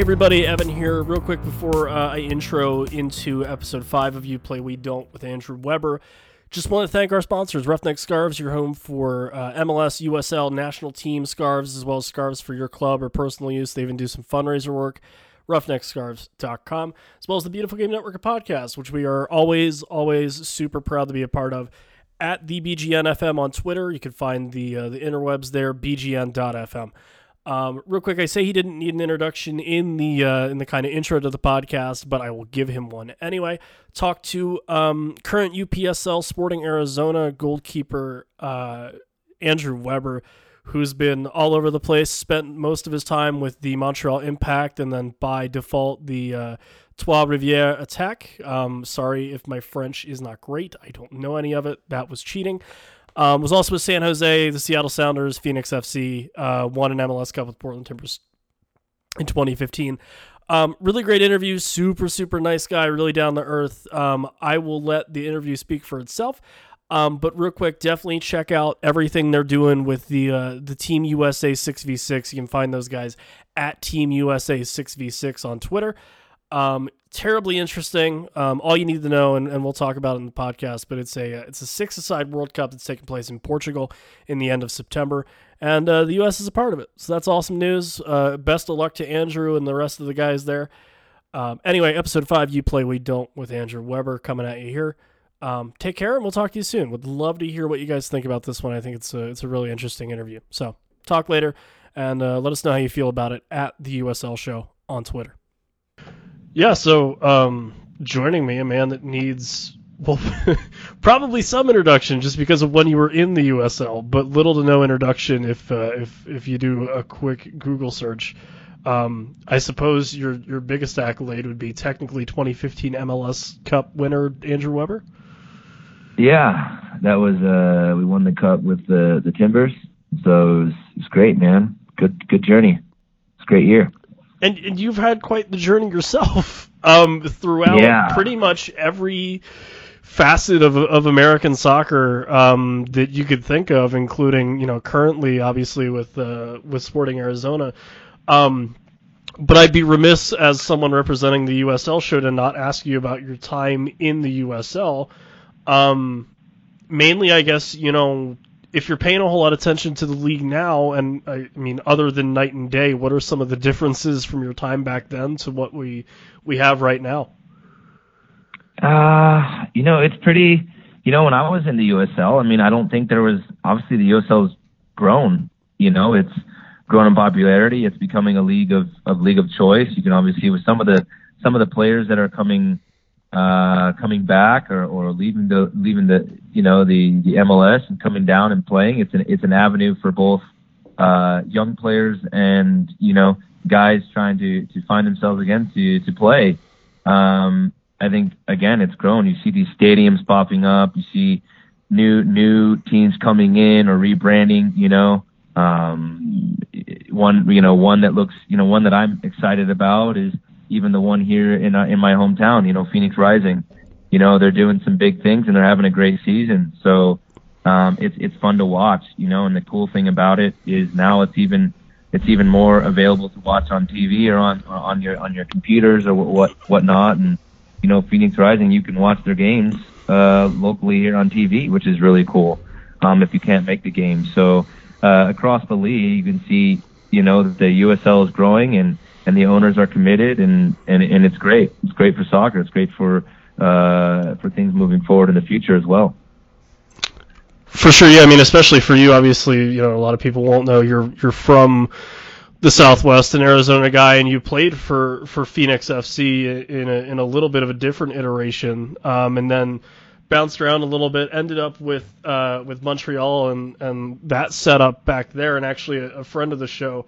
Hey everybody, Evan here. Real quick before uh, I intro into episode five of You Play We Don't with Andrew Weber, just want to thank our sponsors, Roughneck Scarves, your home for uh, MLS, USL, national team scarves, as well as scarves for your club or personal use. They even do some fundraiser work. Roughneckscarves.com, as well as the Beautiful Game Network of podcasts, which we are always, always super proud to be a part of. At the BGNFM on Twitter, you can find the uh, the interwebs there, bgn.fm. Um, real quick, I say he didn't need an introduction in the uh, in the kind of intro to the podcast, but I will give him one anyway. Talk to um, current UPSL Sporting Arizona goalkeeper uh, Andrew Weber, who's been all over the place. Spent most of his time with the Montreal Impact, and then by default the uh, Trois Rivières Attack. Um, sorry if my French is not great. I don't know any of it. That was cheating. Um, was also with San Jose, the Seattle Sounders, Phoenix FC, uh, won an MLS Cup with Portland Timbers in 2015. Um, really great interview, super, super nice guy, really down to earth. Um, I will let the interview speak for itself. Um, but real quick, definitely check out everything they're doing with the uh, the Team USA 6v6. You can find those guys at Team USA 6v6 on Twitter. Um, terribly interesting. Um, all you need to know, and, and we'll talk about it in the podcast, but it's a it's a six-a-side World Cup that's taking place in Portugal in the end of September, and uh, the U.S. is a part of it. So that's awesome news. Uh, best of luck to Andrew and the rest of the guys there. Um, anyway, episode five, you play, we don't, with Andrew Weber coming at you here. Um, take care, and we'll talk to you soon. Would love to hear what you guys think about this one. I think it's a it's a really interesting interview. So talk later, and uh, let us know how you feel about it at the USL Show on Twitter. Yeah, so um, joining me, a man that needs well, probably some introduction just because of when you were in the USL, but little to no introduction if uh, if if you do a quick Google search. Um, I suppose your your biggest accolade would be technically 2015 MLS Cup winner Andrew Weber. Yeah, that was uh, we won the cup with the the Timbers, so it was, it was great, man. Good good journey. It's a great year and and you've had quite the journey yourself um, throughout yeah. pretty much every facet of of American soccer um, that you could think of, including you know currently obviously with uh, with Sporting Arizona. Um, but I'd be remiss as someone representing the USL show to not ask you about your time in the USL. Um, mainly, I guess you know if you're paying a whole lot of attention to the league now, and I mean, other than night and day, what are some of the differences from your time back then to what we we have right now? Uh, you know, it's pretty. You know, when I was in the USL, I mean, I don't think there was obviously the USL's grown. You know, it's grown in popularity. It's becoming a league of of league of choice. You can obviously with some of the some of the players that are coming uh, coming back or, or leaving the leaving the you know the the MLS and coming down and playing. It's an it's an avenue for both uh, young players and you know guys trying to to find themselves again to to play. Um, I think again it's grown. You see these stadiums popping up. You see new new teams coming in or rebranding. You know, um, one you know one that looks you know one that I'm excited about is even the one here in uh, in my hometown, you know, Phoenix Rising. You know, they're doing some big things and they're having a great season. So um, it's it's fun to watch. You know, and the cool thing about it is now it's even it's even more available to watch on TV or on on your on your computers or what whatnot. And you know, Phoenix Rising, you can watch their games uh, locally here on TV, which is really cool. Um, if you can't make the game, so uh, across the league, you can see you know the USL is growing and and the owners are committed, and and and it's great. It's great for soccer. It's great for uh, for things moving forward in the future as well. For sure, yeah. I mean, especially for you, obviously, you know, a lot of people won't know you're you're from the Southwest, an Arizona guy, and you played for for Phoenix FC in a in a little bit of a different iteration, um, and then bounced around a little bit, ended up with uh, with Montreal and and that setup back there, and actually a, a friend of the show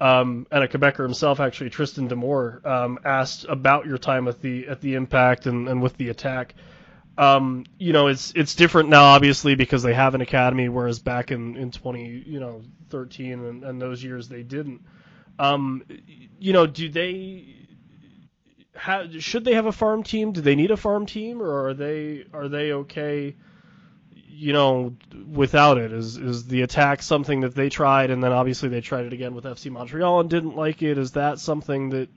um, and a Quebecer himself, actually, Tristan D'Amour, um, asked about your time at the at the Impact and, and with the Attack. Um, you know, it's it's different now, obviously, because they have an academy, whereas back in, in 20, you know, 13 and, and those years they didn't. Um, you know, do they have, should they have a farm team? Do they need a farm team, or are they are they okay? You know, without it? Is is the attack something that they tried, and then obviously they tried it again with FC Montreal and didn't like it? Is that something that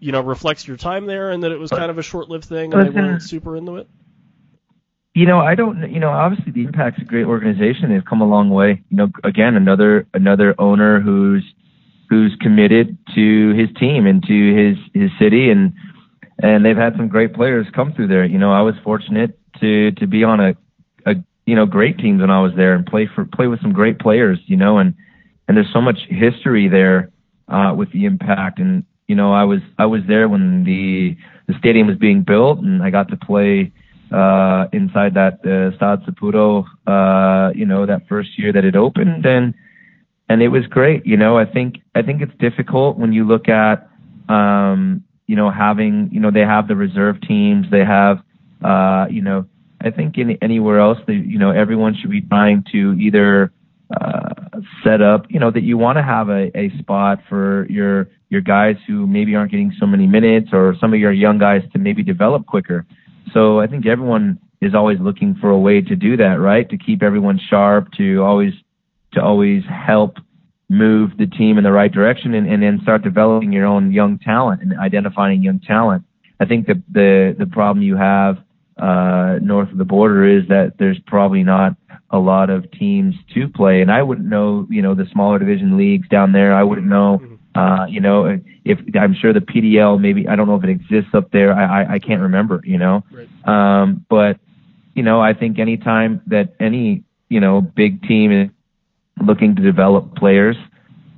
you know, reflects your time there, and that it was kind of a short-lived thing, and they weren't super into it? You know, I don't. You know, obviously the Impact's a great organization. They've come a long way. You know, again, another another owner who's who's committed to his team and to his his city, and and they've had some great players come through there. You know, I was fortunate to to be on a a you know great teams when I was there and play for play with some great players. You know, and and there's so much history there uh, with the Impact, and you know, I was I was there when the the stadium was being built, and I got to play uh, inside that uh, Stade Saputo, uh, you know, that first year that it opened, and and it was great. You know, I think I think it's difficult when you look at, um, you know, having you know they have the reserve teams, they have, uh, you know, I think in anywhere else, they, you know, everyone should be trying to either uh, set up, you know, that you want to have a, a spot for your your guys who maybe aren't getting so many minutes, or some of your young guys to maybe develop quicker. So I think everyone is always looking for a way to do that, right? To keep everyone sharp, to always to always help move the team in the right direction, and, and then start developing your own young talent and identifying young talent. I think the the the problem you have uh, north of the border is that there's probably not a lot of teams to play, and I wouldn't know, you know, the smaller division leagues down there. I wouldn't know, mm-hmm. uh, you know, if I'm sure the PDL maybe I don't know if it exists up there. I I, I can't remember, you know, right. um, but you know, I think any time that any you know big team is looking to develop players,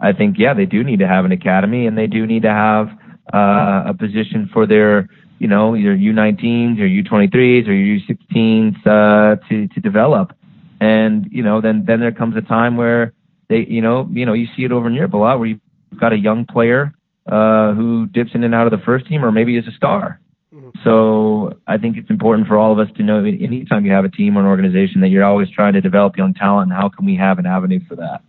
I think yeah they do need to have an academy and they do need to have uh, a position for their you know your U19s or U23s or your U16s uh, to to develop and you know then then there comes a time where they you know you know you see it over in Europe a lot where you've got a young player uh, who dips in and out of the first team or maybe is a star. Mm-hmm. So I think it's important for all of us to know anytime you have a team or an organization that you're always trying to develop young talent and how can we have an avenue for that.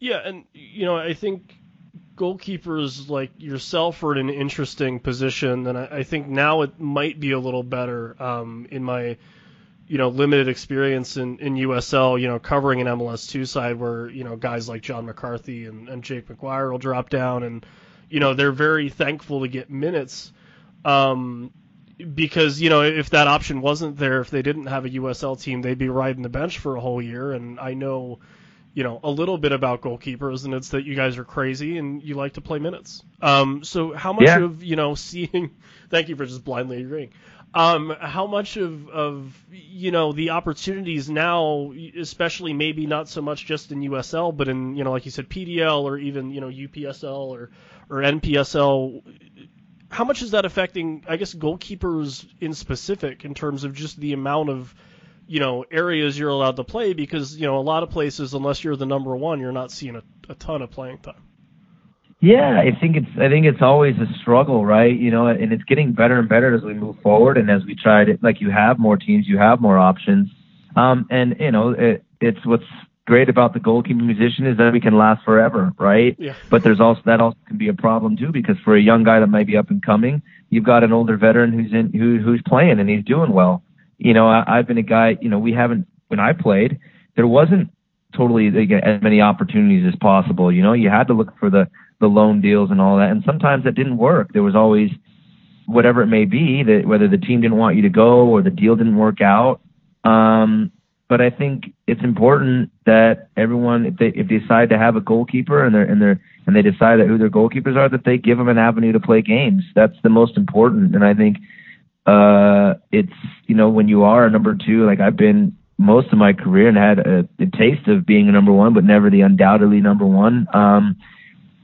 Yeah, and you know I think goalkeepers like yourself are in an interesting position, and I, I think now it might be a little better um, in my you know limited experience in, in USL, you know covering an MLS two side where you know guys like John McCarthy and, and Jake McGuire will drop down, and you know they're very thankful to get minutes, um, because you know if that option wasn't there, if they didn't have a USL team, they'd be riding the bench for a whole year, and I know. You know a little bit about goalkeepers, and it's that you guys are crazy and you like to play minutes. Um, so how much yeah. of you know seeing? Thank you for just blindly agreeing um, how much of, of you know the opportunities now, especially maybe not so much just in USL, but in you know like you said PDL or even you know UPSL or or NPSL, how much is that affecting I guess goalkeepers in specific in terms of just the amount of you know areas you're allowed to play because you know a lot of places unless you're the number one you're not seeing a, a ton of playing time. Yeah, I think it's I think it's always a struggle, right? You know, and it's getting better and better as we move forward and as we try to like you have more teams, you have more options. Um, and you know, it, it's what's great about the goalkeeping position is that we can last forever, right? Yeah. But there's also that also can be a problem too because for a young guy that might be up and coming, you've got an older veteran who's in who who's playing and he's doing well. You know, I, I've been a guy. You know, we haven't when I played, there wasn't totally as many opportunities as possible. You know, you had to look for the the loan deals and all that. And sometimes that didn't work. There was always whatever it may be that whether the team didn't want you to go or the deal didn't work out. Um, but I think it's important that everyone, if they if they decide to have a goalkeeper and they're and they're and they decide that who their goalkeepers are, that they give them an avenue to play games. That's the most important. And I think uh, it's you know when you are a number two, like I've been most of my career and had a, a taste of being a number one, but never the undoubtedly number one. Um,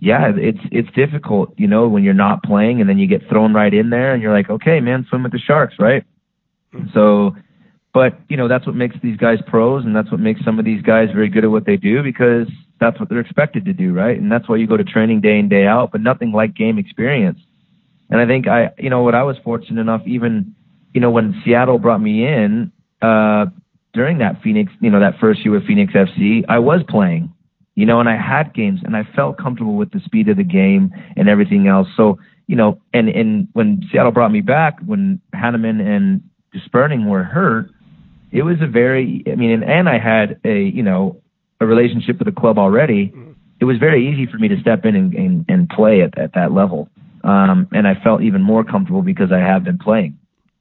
yeah, it's it's difficult, you know, when you're not playing and then you get thrown right in there and you're like, okay, man, swim with the sharks, right? Mm-hmm. So, but you know, that's what makes these guys pros, and that's what makes some of these guys very good at what they do because that's what they're expected to do, right? And that's why you go to training day in day out, but nothing like game experience. And I think I, you know, what I was fortunate enough, even, you know, when Seattle brought me in uh, during that Phoenix, you know, that first year with Phoenix FC, I was playing you know, and I had games and I felt comfortable with the speed of the game and everything else. So, you know, and, and when Seattle brought me back, when Hahnemann and Gspurning were hurt, it was a very, I mean, and, and I had a, you know, a relationship with the club already. it was very easy for me to step in and, and, and play at, at that level. Um, and I felt even more comfortable because I have been playing.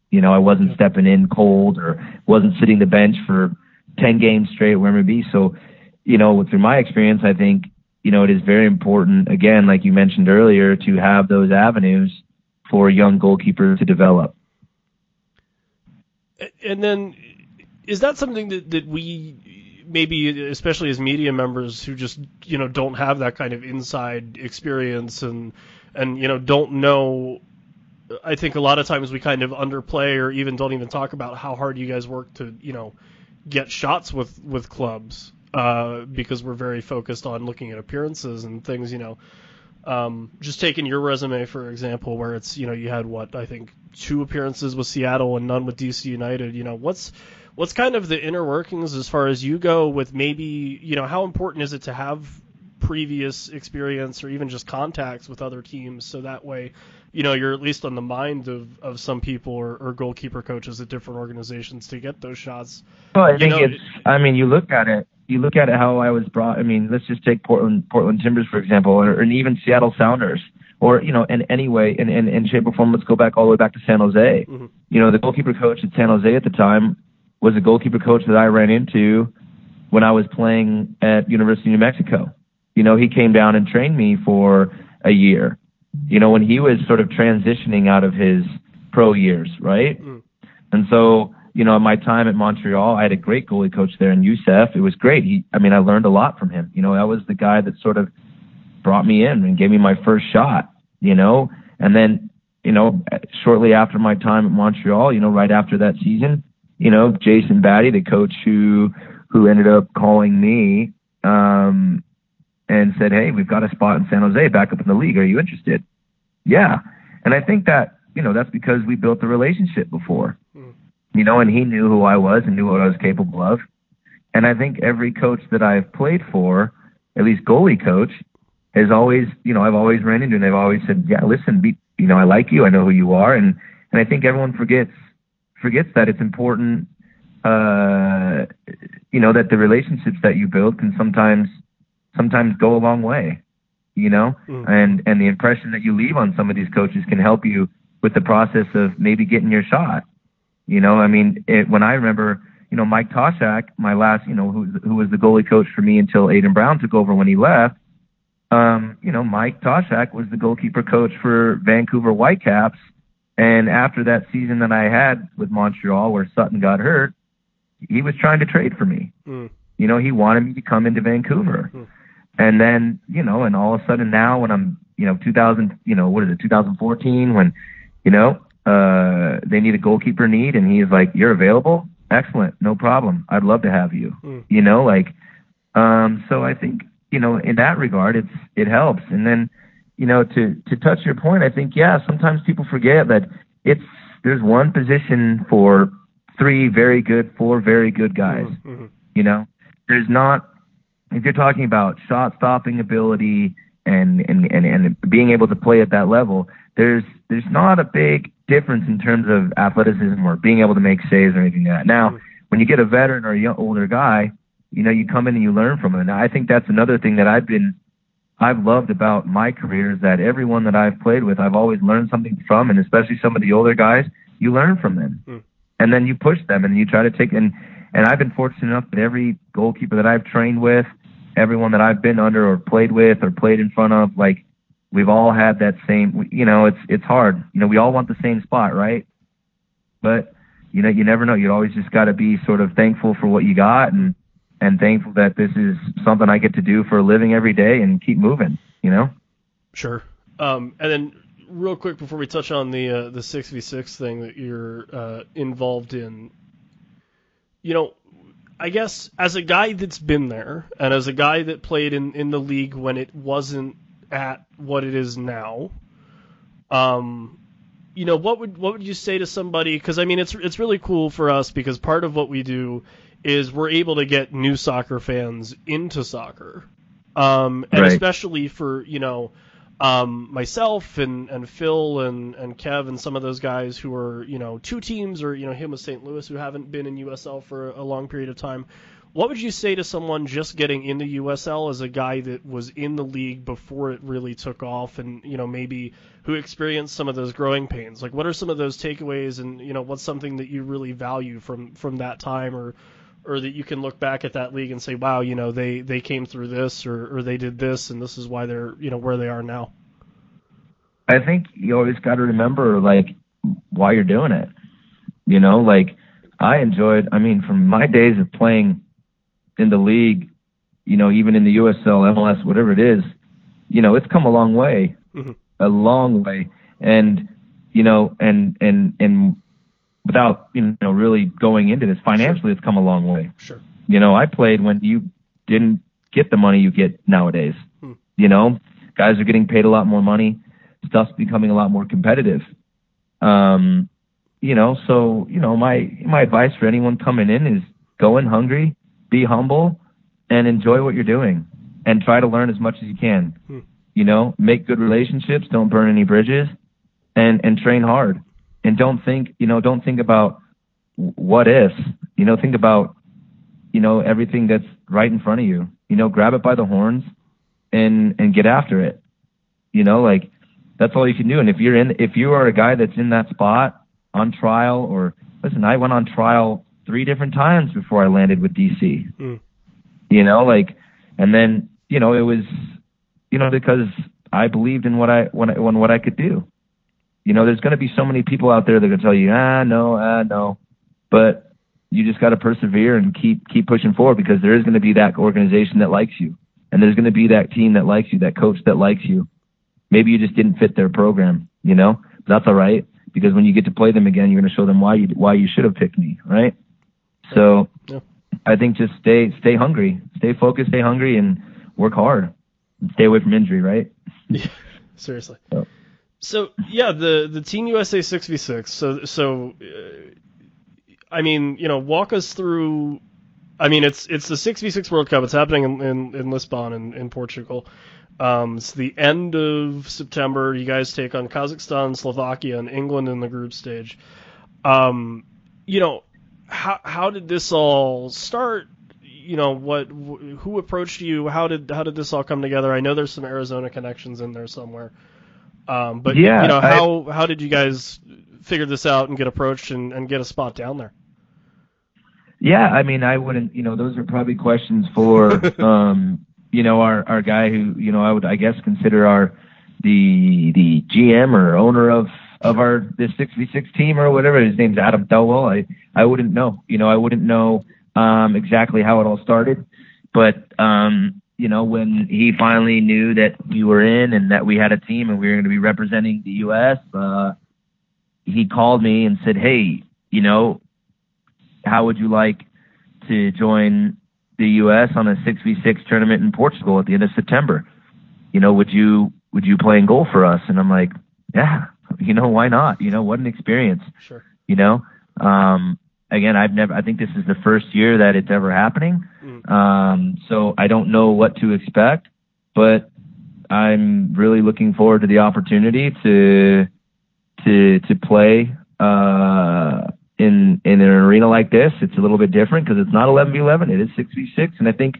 You know, I wasn't stepping in cold or wasn't sitting the bench for 10 games straight, wherever it be. So, you know, through my experience, I think, you know, it is very important, again, like you mentioned earlier, to have those avenues for young goalkeeper to develop. And then, is that something that, that we maybe, especially as media members who just, you know, don't have that kind of inside experience and, and, you know, don't know I think a lot of times we kind of underplay or even don't even talk about how hard you guys work to, you know, get shots with with clubs uh, because we're very focused on looking at appearances and things, you know. Um, just taking your resume for example, where it's you know you had what I think two appearances with Seattle and none with DC United. You know what's what's kind of the inner workings as far as you go with maybe you know how important is it to have previous experience or even just contacts with other teams so that way you know you're at least on the mind of, of some people or, or goalkeeper coaches at different organizations to get those shots. Well, I you think know, it's. I mean, you look at it. You look at it how I was brought. I mean, let's just take Portland Portland Timbers for example, or, and even Seattle Sounders, or you know, in any way, in, in in shape or form. Let's go back all the way back to San Jose. Mm-hmm. You know, the goalkeeper coach at San Jose at the time was a goalkeeper coach that I ran into when I was playing at University of New Mexico. You know, he came down and trained me for a year you know, when he was sort of transitioning out of his pro years, right? Mm. And so, you know, my time at Montreal, I had a great goalie coach there in Youssef. It was great. He, I mean, I learned a lot from him. You know, that was the guy that sort of brought me in and gave me my first shot, you know, and then, you know, shortly after my time at Montreal, you know, right after that season, you know, Jason Batty, the coach who, who ended up calling me, um, and said, Hey, we've got a spot in San Jose back up in the league. Are you interested? Yeah. And I think that, you know, that's because we built the relationship before, mm. you know, and he knew who I was and knew what I was capable of. And I think every coach that I've played for, at least goalie coach, has always, you know, I've always ran into and they've always said, yeah, listen, be, you know, I like you. I know who you are. And, and I think everyone forgets, forgets that it's important, uh, you know, that the relationships that you build can sometimes sometimes go a long way, you know, mm. and and the impression that you leave on some of these coaches can help you with the process of maybe getting your shot. You know, I mean, it, when I remember, you know, Mike Toschak, my last, you know, who who was the goalie coach for me until Aidan Brown took over when he left. Um, you know, Mike Toschak was the goalkeeper coach for Vancouver Whitecaps. And after that season that I had with Montreal where Sutton got hurt, he was trying to trade for me. Mm. You know, he wanted me to come into Vancouver. Mm. And then, you know, and all of a sudden now when I'm, you know, 2000, you know, what is it, 2014, when, you know, uh, they need a goalkeeper need and he's like, you're available? Excellent. No problem. I'd love to have you, mm. you know, like, um, so I think, you know, in that regard, it's, it helps. And then, you know, to, to touch your point, I think, yeah, sometimes people forget that it's, there's one position for three very good, four very good guys, mm-hmm. you know, there's not if you're talking about shot stopping ability and, and, and, and being able to play at that level, there's, there's not a big difference in terms of athleticism or being able to make saves or anything like that. Now, when you get a veteran or a young, older guy, you know, you come in and you learn from him. Now, I think that's another thing that I've been, I've loved about my career is that everyone that I've played with, I've always learned something from, and especially some of the older guys, you learn from them. Mm. And then you push them and you try to take, and, and I've been fortunate enough that every goalkeeper that I've trained with, everyone that I've been under or played with or played in front of, like we've all had that same, you know, it's, it's hard. You know, we all want the same spot, right? But, you know, you never know. You always just got to be sort of thankful for what you got and, and thankful that this is something I get to do for a living every day and keep moving, you know? Sure. Um, and then real quick before we touch on the, uh, the 6v6 thing that you're, uh, involved in, you know, I guess as a guy that's been there and as a guy that played in, in the league when it wasn't at what it is now, um, you know, what would what would you say to somebody? Because I mean, it's it's really cool for us because part of what we do is we're able to get new soccer fans into soccer, um, and right. especially for you know um, myself and, and Phil and, and Kev and some of those guys who are, you know, two teams or, you know, him with St. Louis who haven't been in USL for a long period of time, What would you say to someone just getting into USL as a guy that was in the league before it really took off, and you know maybe who experienced some of those growing pains? Like, what are some of those takeaways, and you know what's something that you really value from from that time, or or that you can look back at that league and say, wow, you know they they came through this, or or they did this, and this is why they're you know where they are now. I think you always got to remember like why you're doing it. You know, like I enjoyed. I mean, from my days of playing in the league, you know, even in the USL, MLS, whatever it is, you know, it's come a long way, mm-hmm. a long way, and you know, and and and without you know really going into this financially, sure. it's come a long way. Sure. You know, I played when you didn't get the money you get nowadays. Hmm. You know, guys are getting paid a lot more money. Stuff's becoming a lot more competitive. Um, you know, so you know, my my advice for anyone coming in is go in hungry, be humble and enjoy what you're doing and try to learn as much as you can. Hmm. You know, make good relationships, don't burn any bridges and, and train hard. And don't think, you know, don't think about what if, you know, think about, you know, everything that's right in front of you. You know, grab it by the horns and, and get after it. You know, like that's all you can do. And if you're in, if you are a guy that's in that spot on trial or listen, I went on trial three different times before I landed with DC. Mm. You know, like, and then you know it was, you know, because I believed in what I when when what I could do. You know, there's going to be so many people out there that can tell you, ah, no, ah, no, but you just got to persevere and keep keep pushing forward because there is going to be that organization that likes you, and there's going to be that team that likes you, that coach that likes you. Maybe you just didn't fit their program, you know. But that's all right because when you get to play them again, you're going to show them why you why you should have picked me, right? So yeah. I think just stay stay hungry, stay focused, stay hungry, and work hard. Stay away from injury, right? Yeah, seriously. So. So yeah, the the Team USA six v six. So so, uh, I mean, you know, walk us through. I mean, it's it's the six v six World Cup. It's happening in in, in Lisbon in, in Portugal. Um, it's the end of September. You guys take on Kazakhstan, Slovakia, and England in the group stage. Um, you know, how how did this all start? You know, what who approached you? How did how did this all come together? I know there's some Arizona connections in there somewhere. Um, but yeah, you know, how I, how did you guys figure this out and get approached and, and get a spot down there? Yeah, I mean, I wouldn't. You know, those are probably questions for um, you know, our our guy who you know I would I guess consider our the the GM or owner of of our this six v six team or whatever. His name's Adam Thelwell. I I wouldn't know. You know, I wouldn't know um, exactly how it all started, but um, you know, when he finally knew that we were in and that we had a team and we were going to be representing the U.S., uh, he called me and said, "Hey, you know, how would you like to join the U.S. on a six v six tournament in Portugal at the end of September? You know, would you would you play in goal for us?" And I'm like, "Yeah, you know, why not? You know, what an experience. Sure. You know, um, again, I've never, I think this is the first year that it's ever happening. Mm. Um, so I don't know what to expect, but I'm really looking forward to the opportunity to, to, to play, uh, in, in an arena like this. It's a little bit different because it's not 11v11. It is 6v6. And I think,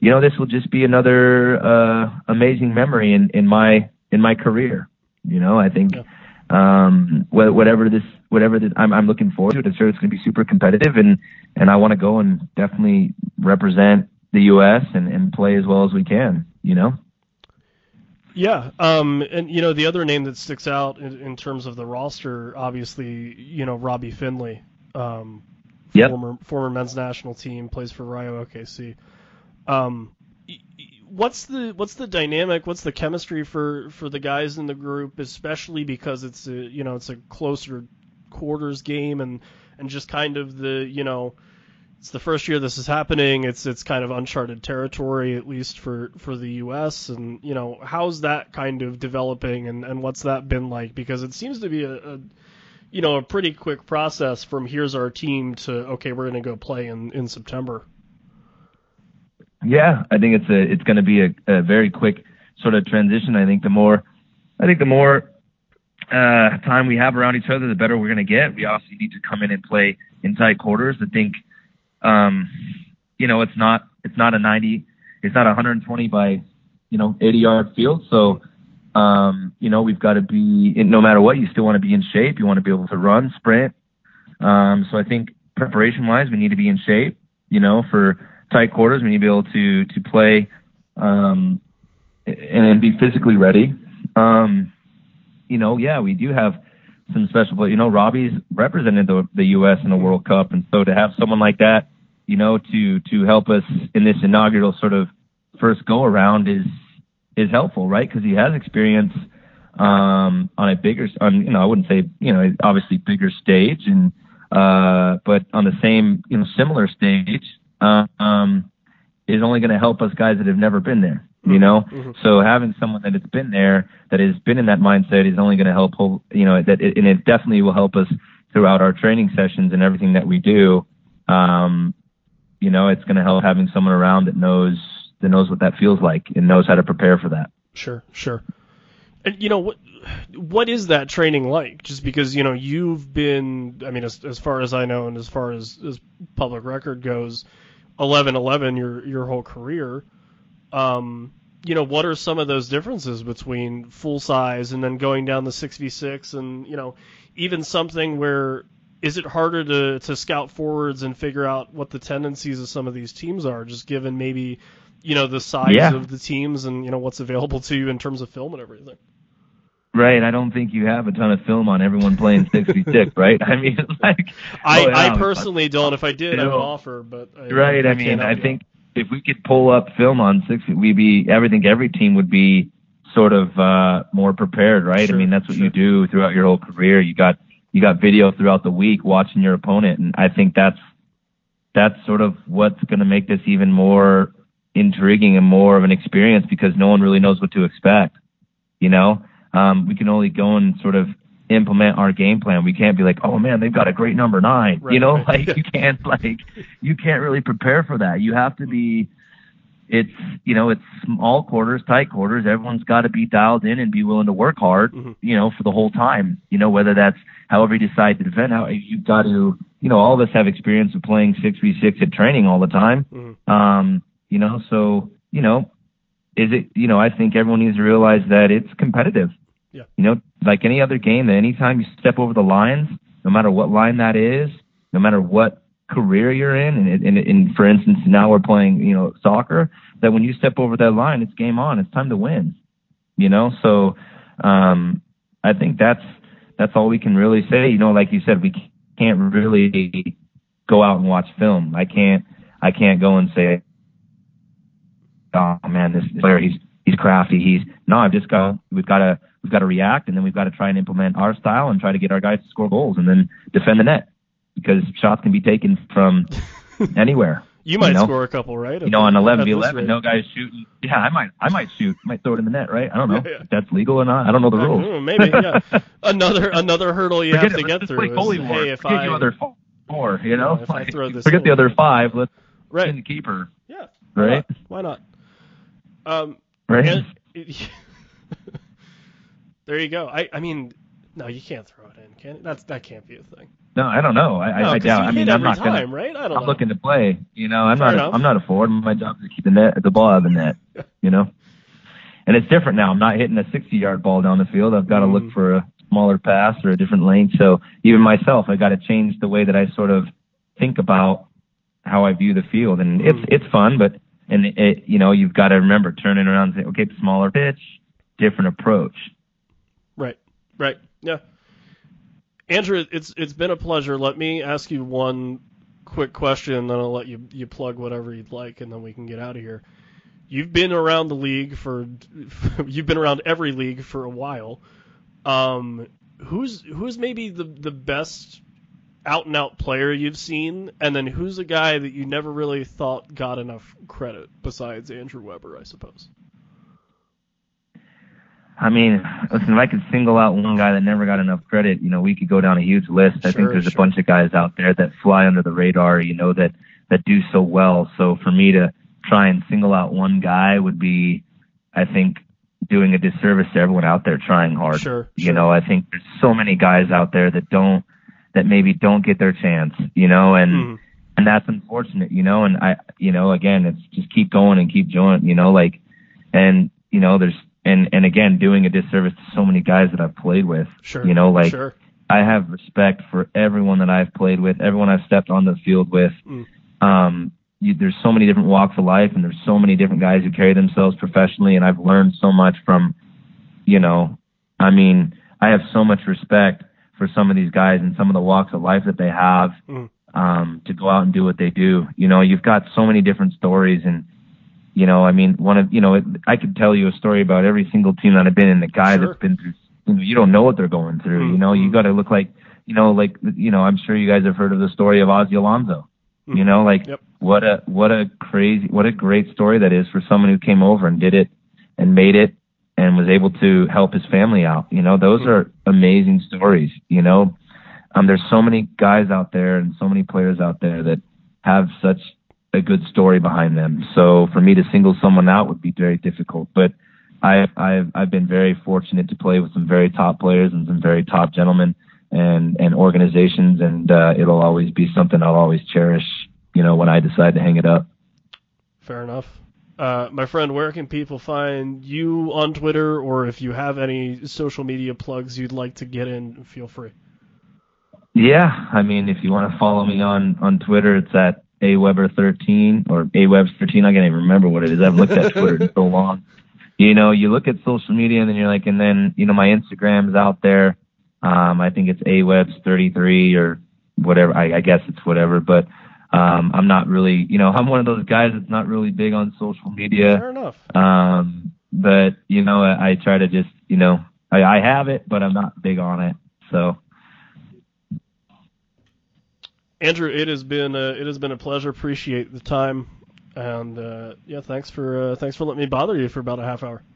you know, this will just be another, uh, amazing memory in, in my, in my career. You know, I think, yeah um, whatever this, whatever this, I'm, I'm looking forward to it. I'm sure it's going to be super competitive, and and I want to go and definitely represent the U.S. and and play as well as we can. You know. Yeah, um, and you know the other name that sticks out in, in terms of the roster, obviously, you know Robbie Findley, um, yep. former former men's national team, plays for Rayo OKC. Um, what's the what's the dynamic? What's the chemistry for for the guys in the group, especially because it's a you know it's a closer quarters game and and just kind of the you know it's the first year this is happening. It's it's kind of uncharted territory at least for for the U.S. and you know how's that kind of developing and and what's that been like? Because it seems to be a, a you know a pretty quick process from here's our team to okay we're going to go play in in September. Yeah, I think it's a it's going to be a, a very quick sort of transition. I think the more I think the more uh, time we have around each other, the better we're going to get. We also need to come in and play in tight quarters. I think, um, you know, it's not it's not a 90, it's not a 120 by you know 80 yard field. So um, you know, we've got to be no matter what, you still want to be in shape. You want to be able to run, sprint. Um, so I think preparation wise, we need to be in shape. You know, for tight quarters, we need to be able to to play um, and, and be physically ready. Um, you know, yeah, we do have some special, but you know, Robbie's represented the the U.S. in the World Cup, and so to have someone like that, you know, to to help us in this inaugural sort of first go around is is helpful, right? Because he has experience um, on a bigger, on you know, I wouldn't say you know, obviously bigger stage, and uh, but on the same you know similar stage, uh, um, is only going to help us guys that have never been there. You know, mm-hmm. so having someone that has been there, that has been in that mindset, is only going to help. You know, that it, and it definitely will help us throughout our training sessions and everything that we do. Um, you know, it's going to help having someone around that knows that knows what that feels like and knows how to prepare for that. Sure, sure. And you know what what is that training like? Just because you know you've been, I mean, as, as far as I know, and as far as, as public record goes, 11-11 your your whole career. Um, you know, what are some of those differences between full size and then going down the six v six, and you know, even something where is it harder to to scout forwards and figure out what the tendencies of some of these teams are, just given maybe you know the size yeah. of the teams and you know what's available to you in terms of film and everything. Right. I don't think you have a ton of film on everyone playing 66, right? I mean, like I, oh, yeah, I personally don't. If I did, I would offer, but I, right. I, I mean, I think if we could pull up film on six, we'd be. I think every team would be sort of uh more prepared, right? Sure, I mean, that's what sure. you do throughout your whole career. You got you got video throughout the week watching your opponent, and I think that's that's sort of what's going to make this even more intriguing and more of an experience because no one really knows what to expect. You know, um, we can only go and sort of implement our game plan. We can't be like, oh man, they've got a great number nine. Right, you know, right. like you can't like you can't really prepare for that. You have to be. It's you know it's small quarters, tight quarters. Everyone's got to be dialed in and be willing to work hard. Mm-hmm. You know, for the whole time. You know, whether that's however you decide to defend. How you've got to. You know, all of us have experience of playing six v six at training all the time. Mm-hmm. Um, you know, so, you know, is it, you know, I think everyone needs to realize that it's competitive. Yeah. You know, like any other game, that anytime you step over the lines, no matter what line that is, no matter what career you're in, and, and, and for instance, now we're playing, you know, soccer, that when you step over that line, it's game on. It's time to win. You know, so um, I think that's that's all we can really say. You know, like you said, we can't really go out and watch film. I can't I can't go and say, oh man, this player he's he's crafty. He's no, I've just got we've got to we've got to react, and then we've got to try and implement our style and try to get our guys to score goals and then defend the net because shots can be taken from anywhere. You might you know? score a couple, right? You know, on 11 v 11, no guys shooting. Yeah, I might, I might shoot, I might throw it in the net, right? I don't know yeah, yeah. if that's legal or not. I don't know the rules. Know, maybe, yeah. another another hurdle you forget have it, to get through. Is, hey, if forget I, the other four, you know, if like, I throw this forget the other five. Let's right. the keeper. Yeah. Right. Why not? Um, right. And, there you go. I, I mean, no, you can't throw it in, can it? That's that can't be a thing. No, I don't know. I, no, I, I doubt. I mean, I'm not time, gonna, right? I know. looking to play. You know, I'm Fair not. Enough. I'm not a forward. My job is to keep the net, the ball out of the net. you know, and it's different now. I'm not hitting a 60 yard ball down the field. I've got to mm. look for a smaller pass or a different length. So even myself, I got to change the way that I sort of think about how I view the field, and mm. it's it's fun, but and it, you know, you've got to remember turning around and say, okay, smaller pitch, different approach. Right. Yeah. Andrew, it's it's been a pleasure. Let me ask you one quick question, and then I'll let you you plug whatever you'd like, and then we can get out of here. You've been around the league for you've been around every league for a while. Um, who's who's maybe the the best out and out player you've seen, and then who's a guy that you never really thought got enough credit besides Andrew Weber, I suppose. I mean, listen, if I could single out one guy that never got enough credit, you know, we could go down a huge list. I think there's sure. a bunch of guys out there that fly under the radar, you know, that that do so well. So for me to try and single out one guy would be, I think, doing a disservice to everyone out there trying hard. Sure. You sure. know, I think there's so many guys out there that don't that maybe don't get their chance, you know, and mm. and that's unfortunate, you know. And I, you know, again, it's just keep going and keep doing, you know, like, and you know, there's and and again, doing a disservice to so many guys that I've played with, Sure. you know, like. sure. I have respect for everyone that I've played with, everyone I've stepped on the field with. Mm. Um, you, there's so many different walks of life, and there's so many different guys who carry themselves professionally, and I've learned so much from, you know, I mean, I have so much respect for some of these guys and some of the walks of life that they have Mm. um, to go out and do what they do. You know, you've got so many different stories, and you know, I mean, one of you know, it, I could tell you a story about every single team that I've been in. The guy Sure. that's been through, you know, you don't know what they're going through. You know, you Mhm. got to look like, you know, like you know, I'm sure you guys have heard of the story of Ozzie Alonso. You know, like Yep. what a what a crazy what a great story that is for someone who came over and did it and made it and was able to help his family out. You know, those Mhm. are amazing stories. You know, um, there's so many guys out there and so many players out there that have such a good story behind them. So for me to single someone out would be very difficult. But I, I've I've been very fortunate to play with some very top players and some very top gentlemen and and organizations, and uh, it'll always be something I'll always cherish. You know, when I decide to hang it up. Fair enough. Uh, my friend, where can people find you on Twitter, or if you have any social media plugs you'd like to get in, feel free. Yeah, I mean, if you want to follow me on on Twitter, it's at aweber13 or awebs13. I can't even remember what it is. I've looked at Twitter in so long. You know, you look at social media and then you're like, and then you know, my Instagram's out there. Um, I think it's awebs33 or whatever. I, I guess it's whatever, but um, I'm not really, you know, I'm one of those guys that's not really big on social media. Fair enough. Um, but you know, I, I try to just, you know, I, I have it, but I'm not big on it. So. Andrew, it has been a, it has been a pleasure. Appreciate the time, and uh, yeah, thanks for uh, thanks for letting me bother you for about a half hour.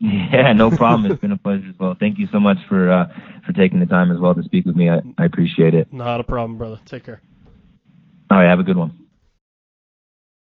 Yeah, no problem. it's been a pleasure as well. Thank you so much for uh, for taking the time as well to speak with me. I, I appreciate it. Not a problem, brother. Take care. All right, have a good one.